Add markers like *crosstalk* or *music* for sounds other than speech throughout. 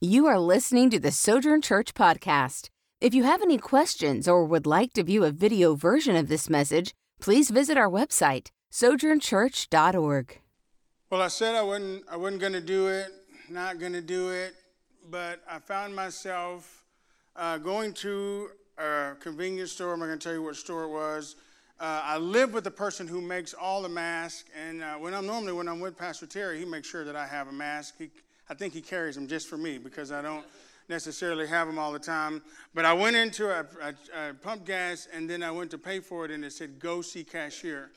You are listening to the Sojourn Church podcast. If you have any questions or would like to view a video version of this message, please visit our website, sojournchurch.org. Well, I said I wasn't, I wasn't going to do it, not going to do it, but I found myself uh, going to a convenience store. I'm not going to tell you what store it was. Uh, I live with the person who makes all the masks, and uh, when I'm normally when I'm with Pastor Terry, he makes sure that I have a mask. He, I think he carries them just for me because I don't necessarily have them all the time. But I went into a, a, a pump gas, and then I went to pay for it, and it said "Go see cashier."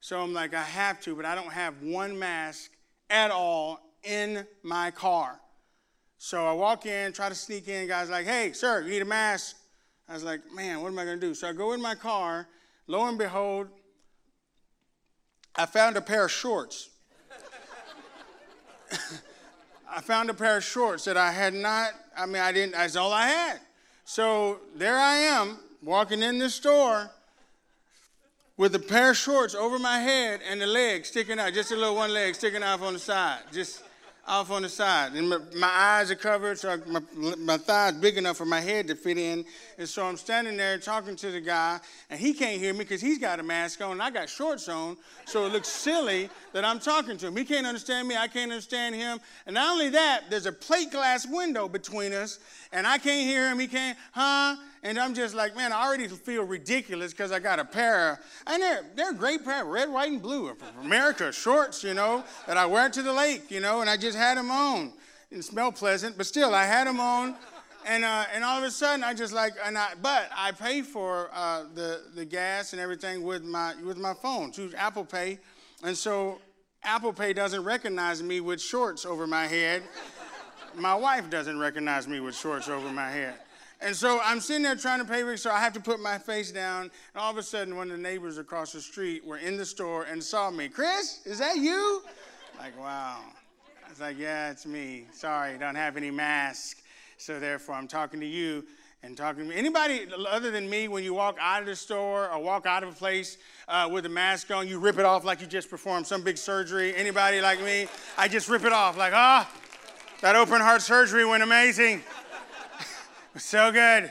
So I'm like, I have to, but I don't have one mask at all in my car. So I walk in, try to sneak in. Guy's like, "Hey, sir, you need a mask?" I was like, "Man, what am I going to do?" So I go in my car Lo and behold, I found a pair of shorts. *laughs* I found a pair of shorts that I had not, I mean, I didn't, that's all I had. So there I am, walking in the store with a pair of shorts over my head and the leg sticking out, just a little one leg sticking out on the side. Just off on the side. And my, my eyes are covered, so my, my thigh's big enough for my head to fit in. And so I'm standing there talking to the guy, and he can't hear me because he's got a mask on, and I got shorts on. So it looks silly that I'm talking to him. He can't understand me, I can't understand him. And not only that, there's a plate glass window between us, and I can't hear him, he can't, huh? And I'm just like, man, I already feel ridiculous because I got a pair and they're, they're a great pair, red, white, and blue, America shorts, you know, that I wear to the lake, you know, and I just had them on. Didn't smell pleasant, but still, I had them on. And, uh, and all of a sudden, I just like, and I, but I pay for uh, the, the gas and everything with my, with my phone, choose Apple Pay. And so Apple Pay doesn't recognize me with shorts over my head. my wife doesn't recognize me with shorts over my head. And so I'm sitting there trying to pay, for it, so I have to put my face down. And all of a sudden, one of the neighbors across the street were in the store and saw me. Chris, is that you? Like, wow. I was like, yeah, it's me. Sorry, don't have any mask. So therefore, I'm talking to you and talking to me. Anybody other than me, when you walk out of the store or walk out of a place uh, with a mask on, you rip it off like you just performed some big surgery? Anybody like me? I just rip it off like, ah, oh, that open heart surgery went amazing. So good.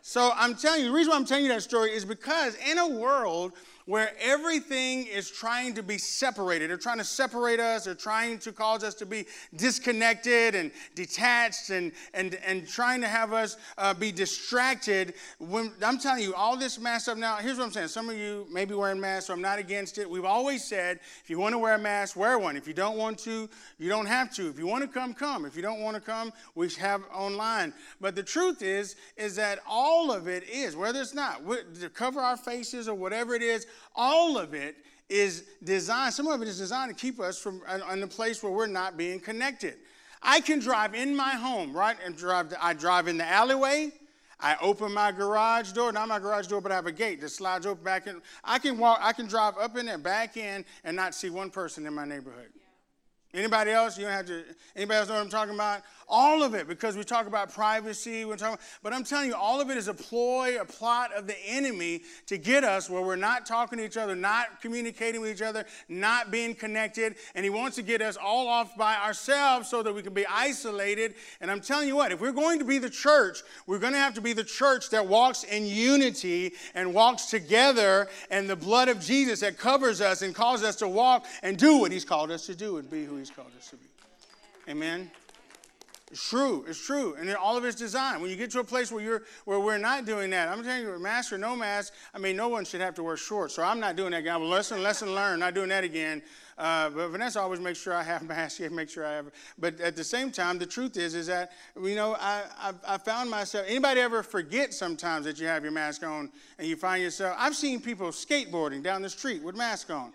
So I'm telling you, the reason why I'm telling you that story is because in a world where everything is trying to be separated. They're trying to separate us, they're trying to cause us to be disconnected and detached and, and, and trying to have us uh, be distracted. When, I'm telling you, all this mask up now, here's what I'm saying. Some of you may be wearing masks, so I'm not against it. We've always said if you want to wear a mask, wear one. If you don't want to, you don't have to. If you want to come, come. If you don't want to come, we have online. But the truth is, is that all of it is, whether it's not, to cover our faces or whatever it is, all of it is designed, some of it is designed to keep us from in a place where we're not being connected. I can drive in my home, right? And drive, I drive in the alleyway. I open my garage door, not my garage door, but I have a gate that slides open back in. I can walk, I can drive up in there, back in, and not see one person in my neighborhood. Anybody else? You don't have to. Anybody else know what I'm talking about? All of it, because we talk about privacy. We're talking, but I'm telling you, all of it is a ploy, a plot of the enemy to get us where we're not talking to each other, not communicating with each other, not being connected, and he wants to get us all off by ourselves so that we can be isolated. And I'm telling you what, if we're going to be the church, we're going to have to be the church that walks in unity and walks together, and the blood of Jesus that covers us and calls us to walk and do what He's called us to do and be who He's called us to be. Amen. It's true. It's true. And all of it's designed. When you get to a place where you're where we're not doing that, I'm telling you, mask or no mask, I mean, no one should have to wear shorts. So I'm not doing that again. Lesson, lesson learned. Not doing that again. Uh, but Vanessa always makes sure I have *laughs* masks. She make sure I have. But at the same time, the truth is, is that you know, I, I, I found myself. Anybody ever forget sometimes that you have your mask on, and you find yourself? I've seen people skateboarding down the street with mask on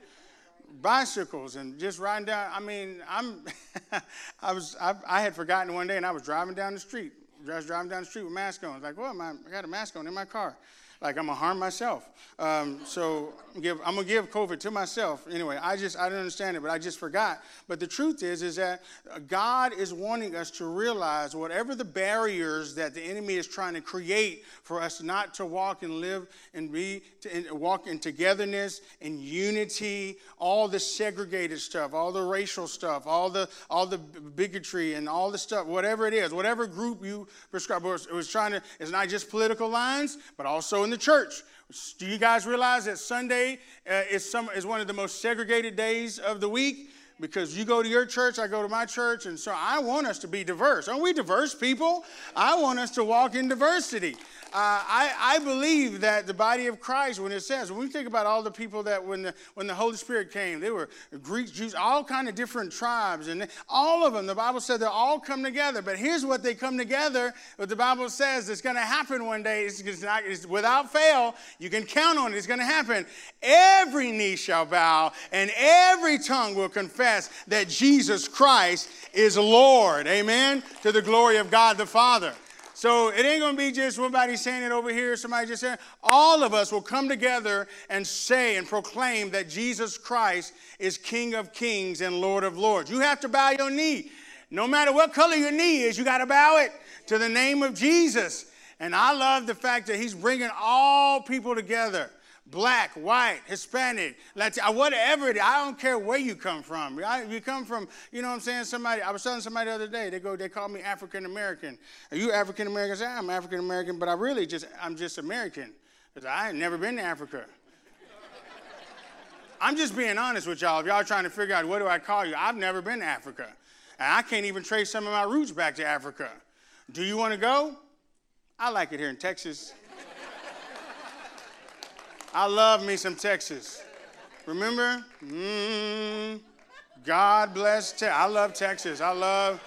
bicycles and just riding down. I mean, I'm, *laughs* I was, I, I, had forgotten one day, and I was driving down the street. Was driving down the street with mask on. I was like, well, my, I got a mask on in my car. Like I'm gonna harm myself. Um, so I'm, give, I'm gonna give COVID to myself anyway. I just I don't understand it, but I just forgot. But the truth is, is that God is wanting us to realize whatever the barriers that the enemy is trying to create for us not to walk and live and be to and walk in togetherness and unity, all the segregated stuff, all the racial stuff, all the all the bigotry and all the stuff, whatever it is, whatever group you prescribe, it was trying to. It's not just political lines, but also in the church. Do you guys realize that Sunday uh, is, some, is one of the most segregated days of the week? Because you go to your church, I go to my church, and so I want us to be diverse. Aren't we diverse people? I want us to walk in diversity. Uh, I, I, believe that the body of Christ, when it says, when we think about all the people that when the, when the Holy Spirit came, they were Greeks, Jews, all kind of different tribes, and all of them, the Bible said they all come together. But here's what they come together, what the Bible says is going to happen one day. It's, it's not, it's without fail, you can count on it, it's going to happen. Every knee shall bow, and every tongue will confess that Jesus Christ is Lord. Amen? To the glory of God the Father. So it ain't gonna be just somebody saying it over here, somebody just saying. All of us will come together and say and proclaim that Jesus Christ is King of Kings and Lord of Lords. You have to bow your knee. No matter what color your knee is, you got to bow it to the name of Jesus. And I love the fact that He's bringing all people together black, white, Hispanic, Latino, uh, whatever it is. I don't care where you come from. You come from, you know what I'm saying? Somebody, I was telling somebody the other day, they go, they call me African American. Are you African American? I say, I'm African American, but I really just, I'm just American. Because I ain't never been to Africa. I'm just being honest with y'all. If y'all trying to figure out what do I call you, I've never been to Africa. And I can't even trace some of my roots back to Africa. Do you want to go? I like it here in Texas. I love me some Texas. Remember? Mm, God bless Texas. I love Texas. I love,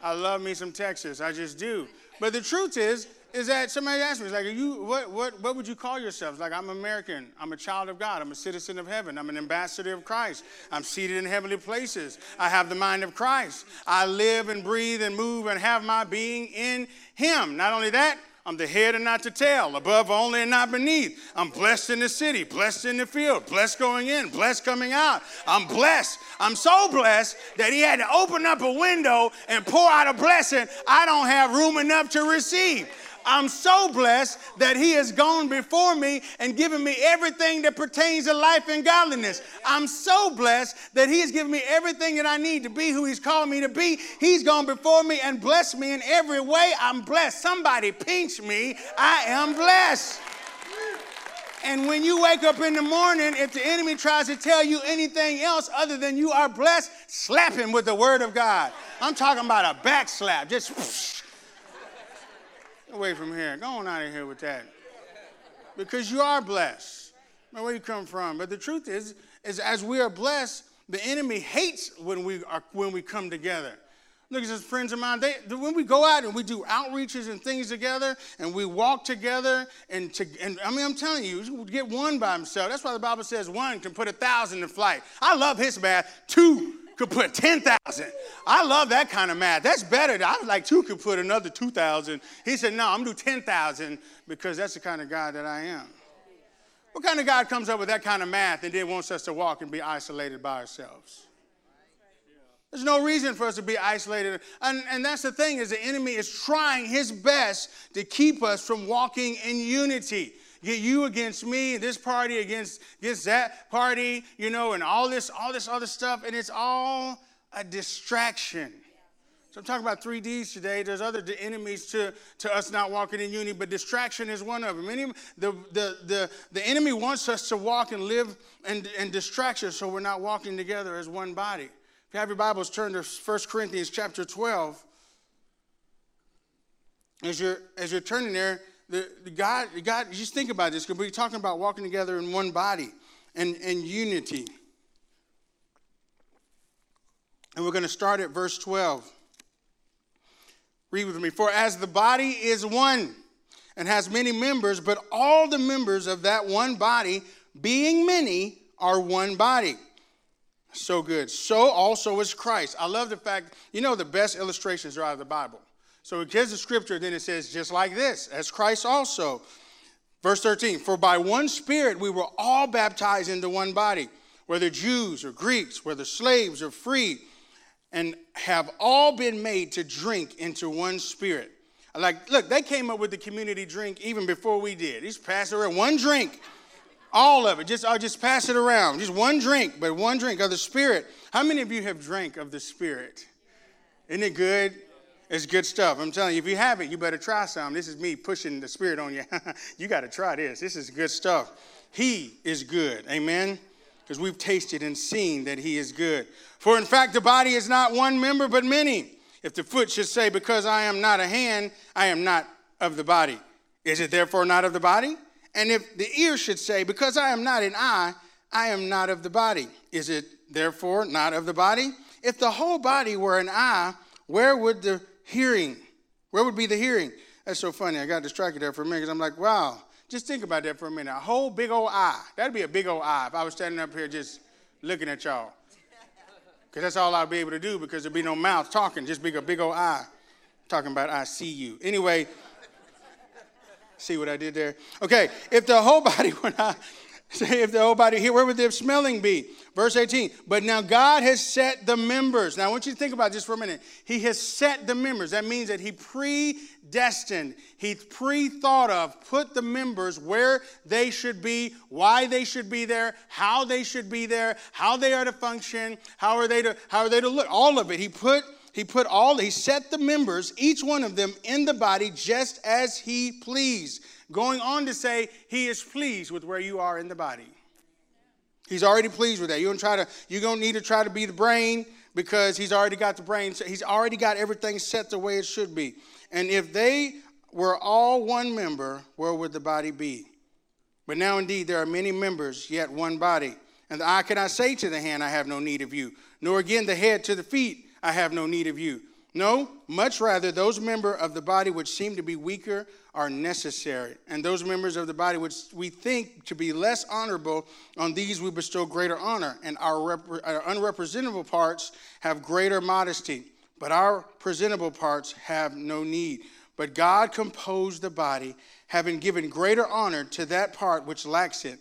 I love me some Texas. I just do. But the truth is, is that somebody asked me, like, you, what, what, what would you call yourselves? Like, I'm American. I'm a child of God. I'm a citizen of heaven. I'm an ambassador of Christ. I'm seated in heavenly places. I have the mind of Christ. I live and breathe and move and have my being in Him. Not only that, I'm the head and not the tail, above only and not beneath. I'm blessed in the city, blessed in the field, blessed going in, blessed coming out. I'm blessed. I'm so blessed that he had to open up a window and pour out a blessing I don't have room enough to receive. I'm so blessed that He has gone before me and given me everything that pertains to life and godliness. I'm so blessed that He has given me everything that I need to be who He's called me to be. He's gone before me and blessed me in every way. I'm blessed. Somebody pinch me. I am blessed. And when you wake up in the morning, if the enemy tries to tell you anything else other than you are blessed, slap him with the word of God. I'm talking about a back slap. Just away from here. Go on out of here with that. Because you are blessed. Where you come from. But the truth is, is as we are blessed, the enemy hates when we are when we come together. Look at his friends of mine. They, when we go out and we do outreaches and things together, and we walk together, and, to, and I mean, I'm telling you, you get one by himself. That's why the Bible says one can put a thousand in flight. I love his math. Two could put 10,000. I love that kind of math. That's better. I was like, two could put another 2,000. He said, no, I'm going to do 10,000 because that's the kind of God that I am. What kind of God comes up with that kind of math and then wants us to walk and be isolated by ourselves? There's no reason for us to be isolated. And, and that's the thing is the enemy is trying his best to keep us from walking in unity get you against me, and this party against, against that party, you know, and all this, all this other stuff, and it's all a distraction. So I'm talking about three Ds today. There's other enemies to, to us not walking in unity, but distraction is one of them. Any, the, the, the, the enemy wants us to walk and live in, in distraction so we're not walking together as one body. If you have your Bibles, turn to 1 Corinthians chapter 12. As you're, as you're turning there, the, the God, God, just think about this, because we're talking about walking together in one body and, and unity. And we're going to start at verse 12. Read with me. For as the body is one and has many members, but all the members of that one body, being many, are one body. So good. So also is Christ. I love the fact, you know, the best illustrations are out of the Bible. So it gives the scripture, then it says, just like this, as Christ also. Verse 13, for by one Spirit we were all baptized into one body, whether Jews or Greeks, whether slaves or free, and have all been made to drink into one Spirit. Like, look, they came up with the community drink even before we did. Just pass it around. One drink. All of it. Just I'll just pass it around. Just one drink, but one drink of the Spirit. How many of you have drank of the Spirit? Isn't it good? It's good stuff. I'm telling you, if you haven't, you better try some. This is me pushing the Spirit on you. *laughs* you got to try this. This is good stuff. He is good. Amen because we've tasted and seen that he is good. For in fact, the body is not one member, but many. If the foot should say, Because I am not a hand, I am not of the body, is it therefore not of the body? And if the ear should say, Because I am not an eye, I am not of the body, is it therefore not of the body? If the whole body were an eye, where would the hearing, where would be the hearing? That's so funny. I got distracted there for a minute because I'm like, wow, just think about that for a minute. A whole big old eye. That'd be a big old eye if I was standing up here just looking at y'all. Because that's all I'd be able to do because there'd be no mouth talking, just big a big old eye. Talking about I see you. Anyway, see what I did there? Okay, if the whole *laughs* body were out, *laughs* say if the whole body here, where would the smelling be? Verse 18. But now God has set the members. Now I want you to think about this for a minute. He has set the members. That means that He predestined, He pre thought of, put the members where they should be, why they should be there, how they should be there, how they are to function, how are they to, how are they to look. All of it. He put he put all, he set the members, each one of them, in the body just as he pleased. Going on to say, he is pleased with where you are in the body. He's already pleased with that. You don't try to, you don't need to try to be the brain because he's already got the brain. He's already got everything set the way it should be. And if they were all one member, where would the body be? But now indeed there are many members, yet one body. And the eye cannot say to the hand, I have no need of you, nor again the head to the feet, I have no need of you. No, much rather, those members of the body which seem to be weaker are necessary. And those members of the body which we think to be less honorable, on these we bestow greater honor. And our, rep- our unrepresentable parts have greater modesty, but our presentable parts have no need. But God composed the body, having given greater honor to that part which lacks it,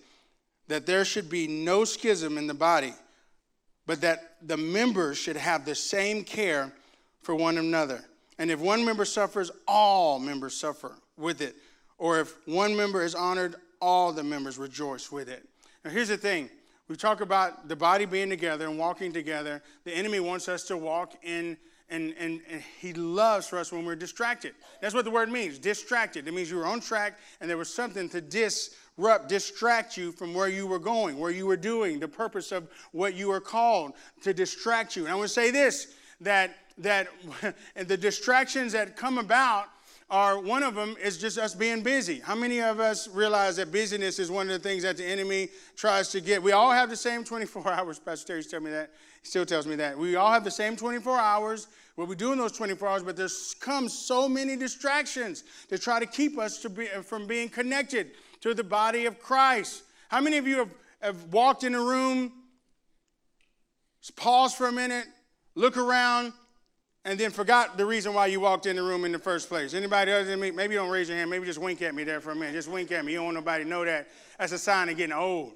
that there should be no schism in the body, but that the members should have the same care for one another. And if one member suffers, all members suffer with it. Or if one member is honored, all the members rejoice with it. Now, here's the thing we talk about the body being together and walking together. The enemy wants us to walk in, and, and, and he loves for us when we're distracted. That's what the word means distracted. It means you were on track and there was something to disrupt, distract you from where you were going, where you were doing, the purpose of what you were called to distract you. And I want to say this that that *laughs* the distractions that come about are one of them is just us being busy. How many of us realize that busyness is one of the things that the enemy tries to get? We all have the same 24 *laughs* hours. Pastor Terry tells me that. He still tells me that. We all have the same 24 hours. What we do in those 24 hours, but there's come so many distractions to try to keep us to be, from being connected to the body of Christ. How many of you have, have walked in a room, pause for a minute, look around, and then forgot the reason why you walked in the room in the first place. Anybody other than me? Maybe don't raise your hand. Maybe just wink at me there for a minute. Just wink at me. You don't want nobody to know that. That's a sign of getting old.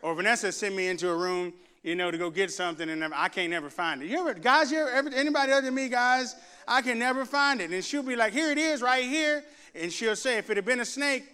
Or Vanessa sent me into a room, you know, to go get something, and I can't never find it. You ever, guys, you ever, anybody other than me, guys, I can never find it. And she'll be like, here it is, right here. And she'll say, if it had been a snake,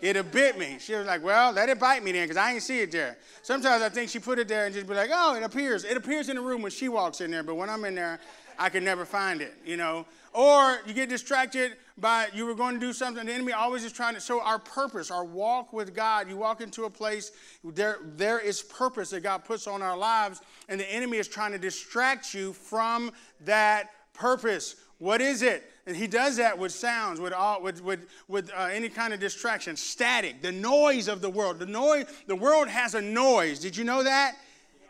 it'd have bit me. She was like, well, let it bite me then, because I ain't see it there. Sometimes I think she put it there and just be like, oh, it appears. It appears in the room when she walks in there, but when I'm in there, I could never find it, you know. Or you get distracted by you were going to do something. The enemy always is trying to show our purpose, our walk with God. You walk into a place, there, there is purpose that God puts on our lives, and the enemy is trying to distract you from that purpose. What is it? And he does that with sounds, with all, with with, with uh, any kind of distraction, static, the noise of the world. The noise, the world has a noise. Did you know that?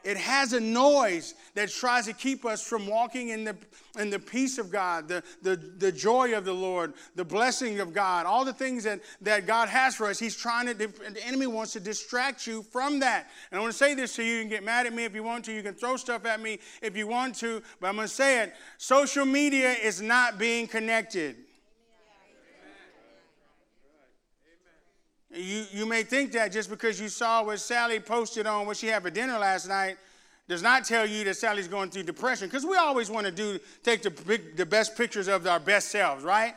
It has a noise that tries to keep us from walking in the, in the peace of God, the, the, the joy of the Lord, the blessing of God, all the things that, that God has for us. He's trying to, the enemy wants to distract you from that. And I want to say this to you. You can get mad at me if you want to. You can throw stuff at me if you want to. But I'm going to say it. Social media is not being connected. You, you may think that just because you saw what Sally posted on what she had for dinner last night does not tell you that Sally's going through depression because we always want to do take the, big, the best pictures of our best selves, right?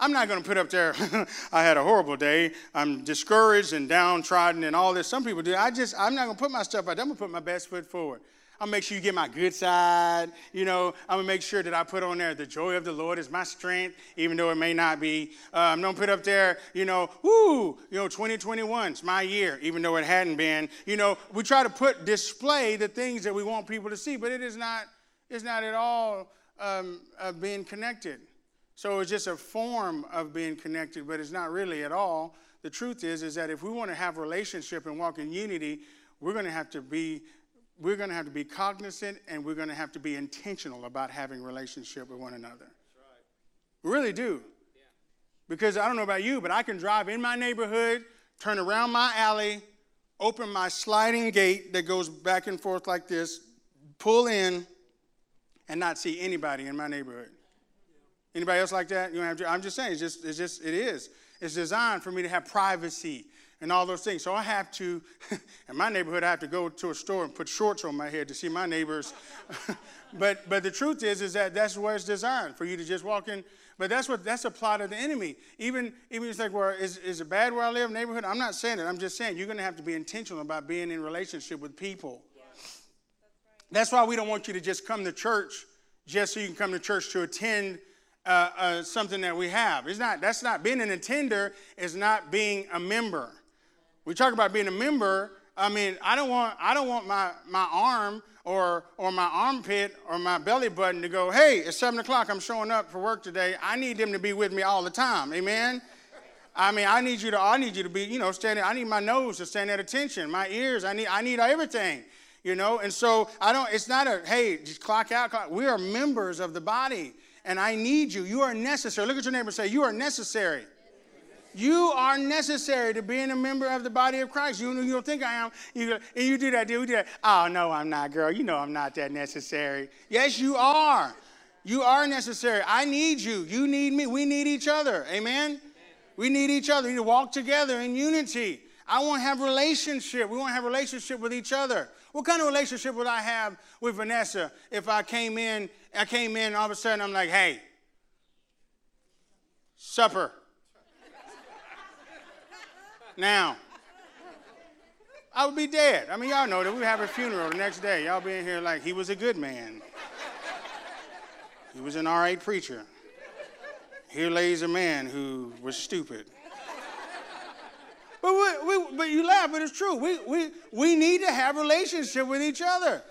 I'm not going to put up there, *laughs* I had a horrible day. I'm discouraged and downtrodden and all this. Some people do. I just, I'm not going to put my stuff out. I'm going to put my best foot forward. I'm gonna make sure you get my good side. You know, I'm gonna make sure that I put on there the joy of the Lord is my strength, even though it may not be. I'm gonna put up there, you know, woo, you know, 2021's my year, even though it hadn't been. You know, we try to put display the things that we want people to see, but it is not, it's not at all um, uh, being connected. So it's just a form of being connected, but it's not really at all. The truth is, is that if we want to have relationship and walk in unity, we're going to have to be we're going to have to be cognizant and we're going to have to be intentional about having relationship with one another. Right. We really do. Yeah. Because I don't know about you, but I can drive in my neighborhood, turn around my alley, open my sliding gate that goes back and forth like this, pull in, and not see anybody in my neighborhood. Anybody else like that? You don't have to, I'm just saying, it's just, it's just, it is. It's designed for me to have privacy and all those things. So I have to, *laughs* in my neighborhood, I have to go to a store and put shorts on my head to see my neighbors. *laughs* but but the truth is, is that that's where it's designed for you to just walk in. But that's what that's a plot of the enemy. Even even it's like, well, is, is it bad where I live, neighborhood? I'm not saying it. I'm just saying you're going to have to be intentional about being in relationship with people. That's why we don't want you to just come to church just so you can come to church to attend uh, uh, something that we have. It's not. That's not being an attender. Is not being a member. We talk about being a member. I mean, I don't want I don't want my my arm or or my armpit or my belly button to go, hey, it's seven o'clock, I'm showing up for work today. I need them to be with me all the time. Amen. I mean, I need you to I need you to be, you know, standing, I need my nose to stand at attention, my ears, I need I need everything. You know, and so I don't, it's not a, hey, just clock out. Clock. We are members of the body, and I need you. You are necessary. Look at your neighbor and say, You are necessary. You are necessary to being a member of the body of Christ. You, you don't think I am. You, and you do that, do that. Oh, no, I'm not, girl. You know I'm not that necessary. Yes, you are. You are necessary. I need you. You need me. We need each other. Amen? We need each other. We need to walk together in unity. I want to have relationship. We want to have relationship with each other. What kind of relationship would I have with Vanessa if I came in, I came in, all of a sudden I'm like, hey, supper now. I would be dead. I mean, y'all know that we have a funeral the next day. Y'all be in here like he was a good man. He was an all right preacher. Here lays a man who was stupid. But, we, we, but you laugh, but it's true. We, we, we need to have relationship with each other.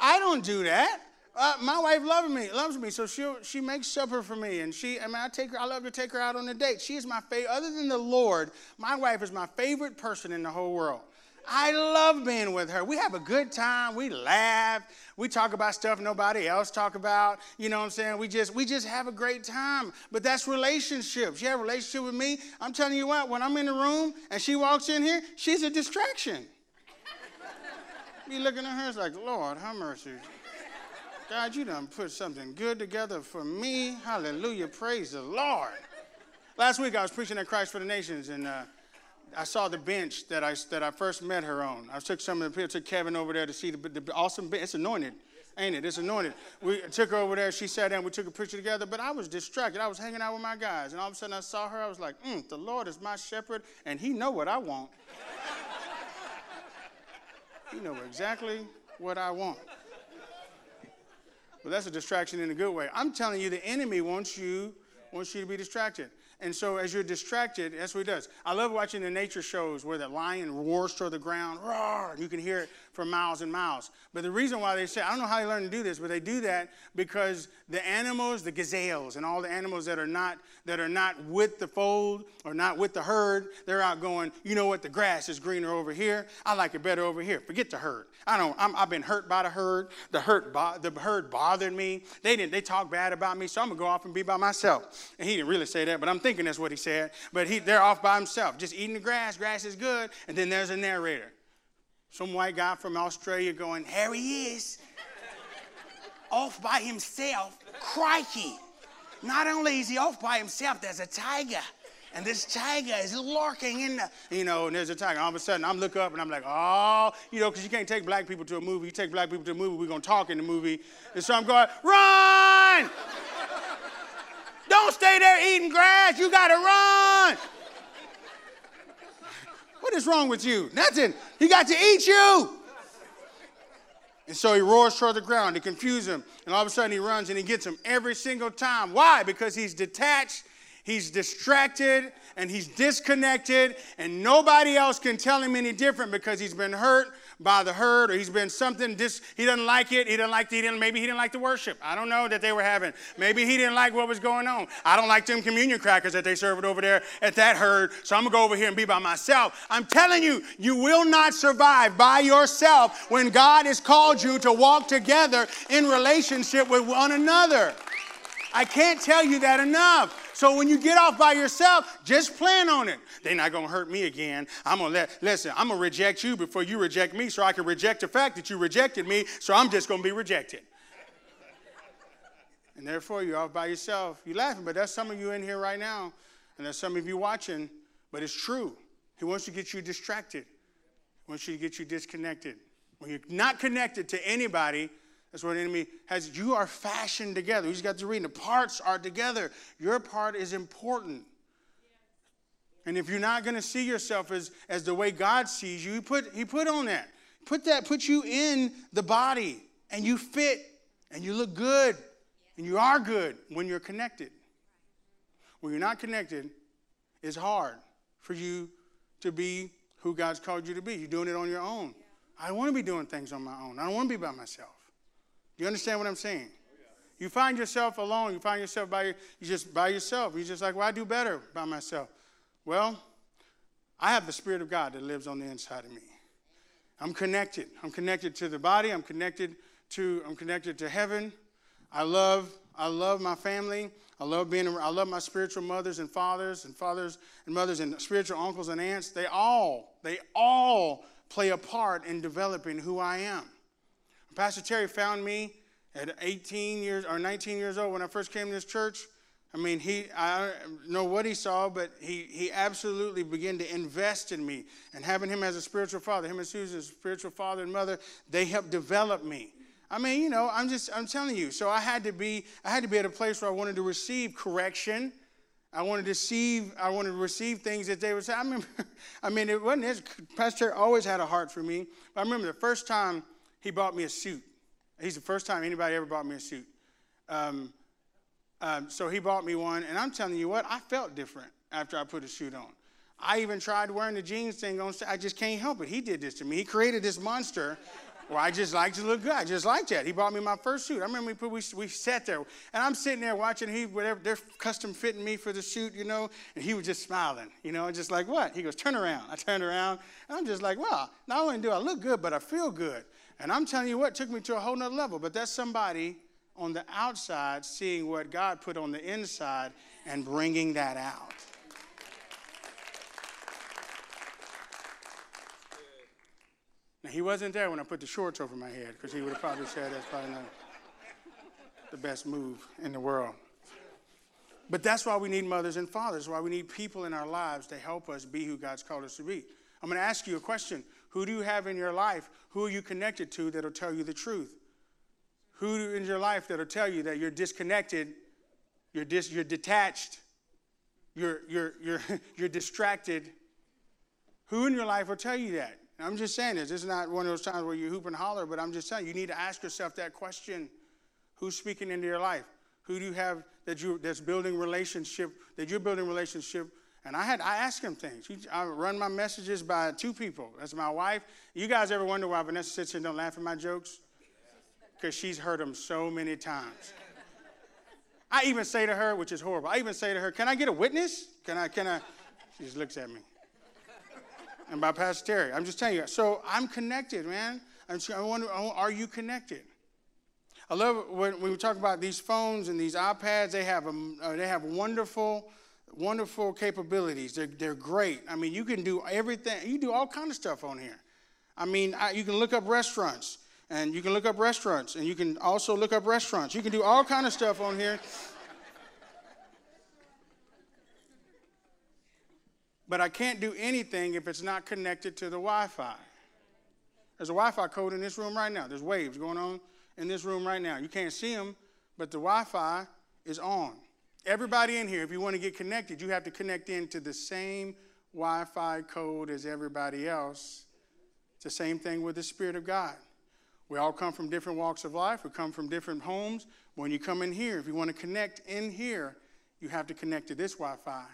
I don't do that. Uh, my wife loves me, loves me, so she she makes supper for me, and she. I mean, I take her. I love to take her out on a date. She is my favorite. Other than the Lord, my wife is my favorite person in the whole world. I love being with her. We have a good time. We laugh. We talk about stuff nobody else talk about. You know what I'm saying? We just we just have a great time. But that's relationships. You have a relationship with me. I'm telling you what, when I'm in the room and she walks in here, she's a distraction. *laughs* Me looking at her, it's like, Lord, have mercy. God, you done put something good together for me. Hallelujah. Praise the Lord. Last week I was preaching at Christ for the Nations, and uh, I saw the bench that I, that I first met her on. I took some of the people, took Kevin over there to see the, the awesome bench. It's anointed, ain't it? It's anointed. We took her over there. She sat down. We took a picture together, but I was distracted. I was hanging out with my guys, and all of a sudden I saw her. I was like, mm, the Lord is my shepherd, and he know what I want. *laughs* he know exactly what I want. But that's a distraction in a good way. I'm telling you, the enemy wants you wants you to be distracted. And so as you're distracted, that's what he does. I love watching the nature shows where the lion roars toward the ground, roar, you can hear it for miles and miles. But the reason why they say, I don't know how they learn to do this, but they do that because the animals, the gazelles, and all the animals that are not that are not with the fold or not with the herd, they're out going, you know what, the grass is greener over here. I like it better over here. Forget the herd. I don't, i have been hurt by the herd. The herd, bo- the herd bothered me. They didn't, they talk bad about me, so I'm gonna go off and be by myself. And he didn't really say that, but I'm thinking that's what he said. But he, they're off by himself, just eating the grass. Grass is good. And then there's a narrator. Some white guy from Australia going, Here he is, off by himself. Crikey. Not only is he off by himself, there's a tiger. And this tiger is lurking in the, you know, and there's a tiger. All of a sudden, I'm look up and I'm like, oh, you know, because you can't take black people to a movie. You take black people to a movie, we're going to talk in the movie. And so I'm going, run! Don't stay there eating grass. You got to run. What is wrong with you? Nothing. He got to eat you. And so he roars toward the ground to confuse him. And all of a sudden he runs and he gets him every single time. Why? Because he's detached, he's distracted, and he's disconnected, and nobody else can tell him any different because he's been hurt by the herd or he's been something dis, he doesn't like it he didn't like the, he didn't, maybe he didn't like the worship. I don't know that they were having maybe he didn't like what was going on. I don't like them communion crackers that they served over there at that herd so i'm gonna go over here and be by myself. I'm telling you you will not survive by yourself when god has called you to walk together in relationship with one another. I can't tell you that enough so when you get off by yourself, just plan on it. They're not gonna hurt me again. I'm gonna let listen, I'm gonna reject you before you reject me, so I can reject the fact that you rejected me, so I'm just gonna be rejected. and therefore you're off by yourself. You're laughing, but that's some of you in here right now, and there's some of you watching, but it's true. He wants to get you distracted. He wants you to get you disconnected. When you're not connected to anybody, that's what the enemy has. You are fashioned together. He's got to read. The parts are together. Your part is important. And if you're not going to see yourself as, as the way God sees you, he put, he put on that. Put that, put you in the body, and you fit, and you look good, and you are good when you're connected. When you're not connected, it's hard for you to be who God's called you to be. You're doing it on your own. I don't want to be doing things on my own. I don't want to be by myself. You understand what I'm saying? You find yourself alone. You find yourself by you just by yourself. You're just like, well, I do better by myself. Well, I have the Spirit of God that lives on the inside of me. I'm connected. I'm connected to the body. I'm connected to I'm connected to heaven. I love I love my family. I love being I love my spiritual mothers and fathers and fathers and mothers and spiritual uncles and aunts. They all they all play a part in developing who I am. Pastor Terry found me at 18 years or 19 years old when I first came to this church. I mean, he, I don't know what he saw, but he, he absolutely began to invest in me. And having him as a spiritual father, him and Susan's spiritual father and mother, they helped develop me. I mean, you know, I'm just, I'm telling you. So I had to be, I had to be at a place where I wanted to receive correction. I wanted to receive, I wanted to receive things that they would say. I remember, *laughs* I mean, it wasn't his, Pastor Terry always had a heart for me. But I remember the first time he bought me a suit. He's the first time anybody ever bought me a suit. Um, um, so he bought me one, and I'm telling you what, I felt different after I put a suit on. I even tried wearing the jeans thing on. I just can't help it. He did this to me. He created this monster where I just like to look good. I just like that. He bought me my first suit. I remember we, put, we, we sat there, and I'm sitting there watching he whatever they're custom fitting me for the suit, you know, and he was just smiling, you know, just like what? He goes, turn around. I turned around, and I'm just like, well, not only do I look good, but I feel good. And I'm telling you what, took me to a whole nother level. But that's somebody on the outside seeing what God put on the inside and bringing that out. Now, he wasn't there when I put the shorts over my head because he would have probably said that's probably not the best move in the world. But that's why we need mothers and fathers, why we need people in our lives to help us be who God's called us to be. I'm going to ask you a question who do you have in your life? Who are you connected to that'll tell you the truth? Who in your life that'll tell you that you're disconnected, you're, dis, you're detached, you're, you're, you're, *laughs* you're distracted? Who in your life will tell you that? And I'm just saying this. This is not one of those times where you hoop and holler, but I'm just saying you need to ask yourself that question. Who's speaking into your life? Who do you have that you that's building relationship, that you're building relationship and I had I asked him things. I run my messages by two people. That's my wife. You guys ever wonder why Vanessa sits here and don't laugh at my jokes? Because she's heard them so many times. I even say to her, which is horrible. I even say to her, "Can I get a witness? Can I? Can I?" She just looks at me. And by Pastor Terry, I'm just telling you. So I'm connected, man. I'm, I wonder, are you connected? I love when, when we talk about these phones and these iPads. They have a, uh, they have wonderful wonderful capabilities. They're, they're great. I mean, you can do everything. You do all kind of stuff on here. I mean, I, you can look up restaurants, and you can look up restaurants, and you can also look up restaurants. You can do all kind of stuff on here. But I can't do anything if it's not connected to the Wi Fi. There's a Wi Fi code in this room right now. There's waves going on in this room right now. You can't see them, but the Wi Fi is on. Everybody in here, if you want to get connected, you have to connect into the same Wi Fi code as everybody else. It's the same thing with the Spirit of God. We all come from different walks of life, we come from different homes. When you come in here, if you want to connect in here, you have to connect to this Wi Fi.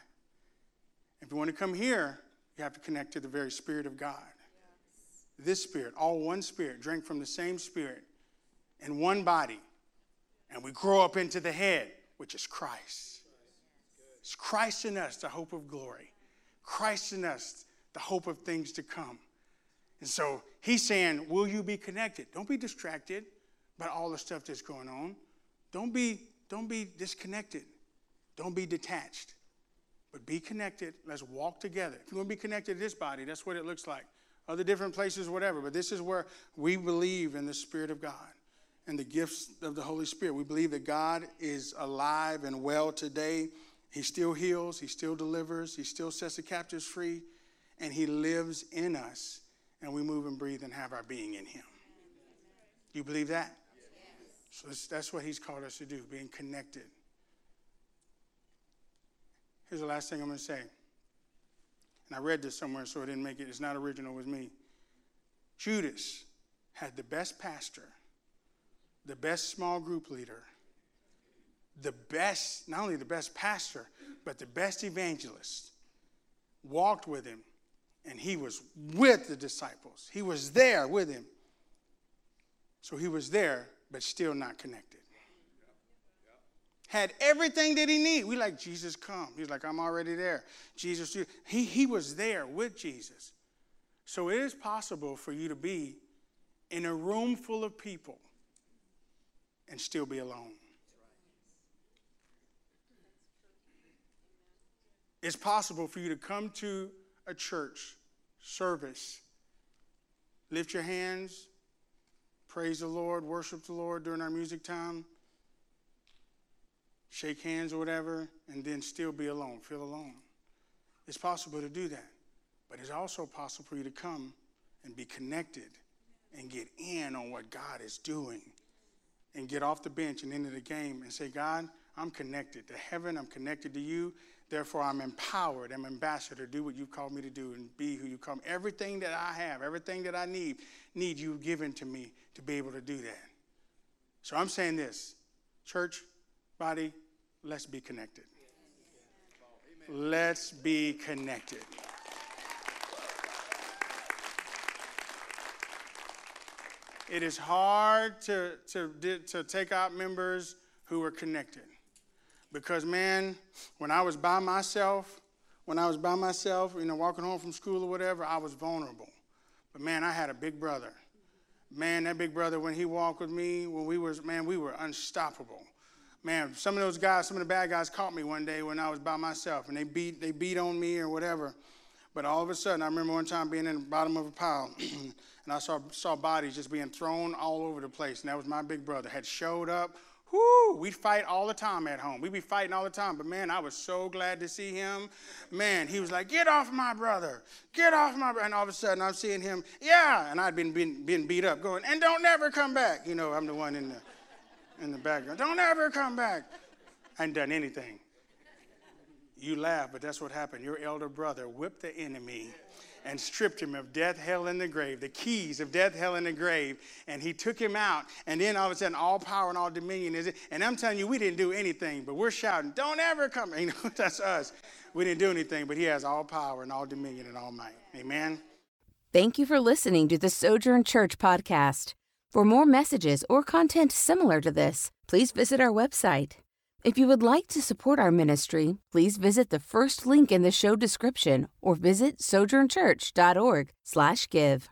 If you want to come here, you have to connect to the very Spirit of God. Yes. This Spirit, all one Spirit, drink from the same Spirit in one body. And we grow up into the head, which is Christ. It's Christ in us, the hope of glory. Christ in us, the hope of things to come. And so he's saying, Will you be connected? Don't be distracted by all the stuff that's going on. Don't be, don't be disconnected. Don't be detached. But be connected. Let's walk together. If you want to be connected to this body, that's what it looks like. Other different places, whatever. But this is where we believe in the Spirit of God and the gifts of the Holy Spirit. We believe that God is alive and well today. He still heals, He still delivers, He still sets the captives free, and He lives in us. And we move and breathe and have our being in Him. Do you believe that? So that's what He's called us to do, being connected. Here's the last thing I'm going to say. And I read this somewhere, so I didn't make it. It's not original with me. Judas had the best pastor, the best small group leader, the best, not only the best pastor, but the best evangelist, walked with him, and he was with the disciples. He was there with him. So he was there, but still not connected had everything that he needed. We like, Jesus, come. He's like, I'm already there. Jesus, he, he was there with Jesus. So it is possible for you to be in a room full of people and still be alone. It's possible for you to come to a church service, lift your hands, praise the Lord, worship the Lord during our music time shake hands or whatever, and then still be alone, feel alone. It's possible to do that. But it's also possible for you to come and be connected and get in on what God is doing and get off the bench and into the game and say, God, I'm connected to heaven, I'm connected to you. Therefore, I'm empowered, I'm ambassador do what you've called me to do and be who you come. Everything that I have, everything that I need, need you given to me to be able to do that. So I'm saying this, church, body, let's be connected. Let's be connected. It is hard to, to, to take out members who are connected. Because, man, when I was by myself, when I was by myself, you know, walking home from school or whatever, I was vulnerable. But, man, I had a big brother. Man, that big brother, when he walked with me, when we was, man, we were unstoppable man, some of those guys, some of the bad guys caught me one day when I was by myself and they beat, they beat on me or whatever. But all of a sudden, I remember one time being in the bottom of a pile *clears throat* and I saw, saw bodies just being thrown all over the place. And that was my big brother, had showed up. Whoo, we'd fight all the time at home. We'd be fighting all the time. But man, I was so glad to see him. Man, he was like, get off my brother. Get off my brother. And all of a sudden I'm seeing him, yeah. And I'd been, been, been beat up, going, and don't never come back. You know, I'm the one in the in the background. Don't ever come back. I hadn't done anything. You laugh, but that's what happened. Your elder brother whipped the enemy and stripped him of death, hell, and the grave, the keys of death, hell, and the grave, and he took him out. And then all of a sudden, all power and all dominion is it. And I'm telling you, we didn't do anything, but we're shouting, "Don't ever come!" *laughs* You know, that's us. We didn't do anything, but he has all power and all dominion and all might. Amen. Thank you for listening to the Sojourn Church podcast. For more messages or content similar to this, please visit our website. If you would like to support our ministry, please visit the first link in the show description or visit sojournchurch.org/give.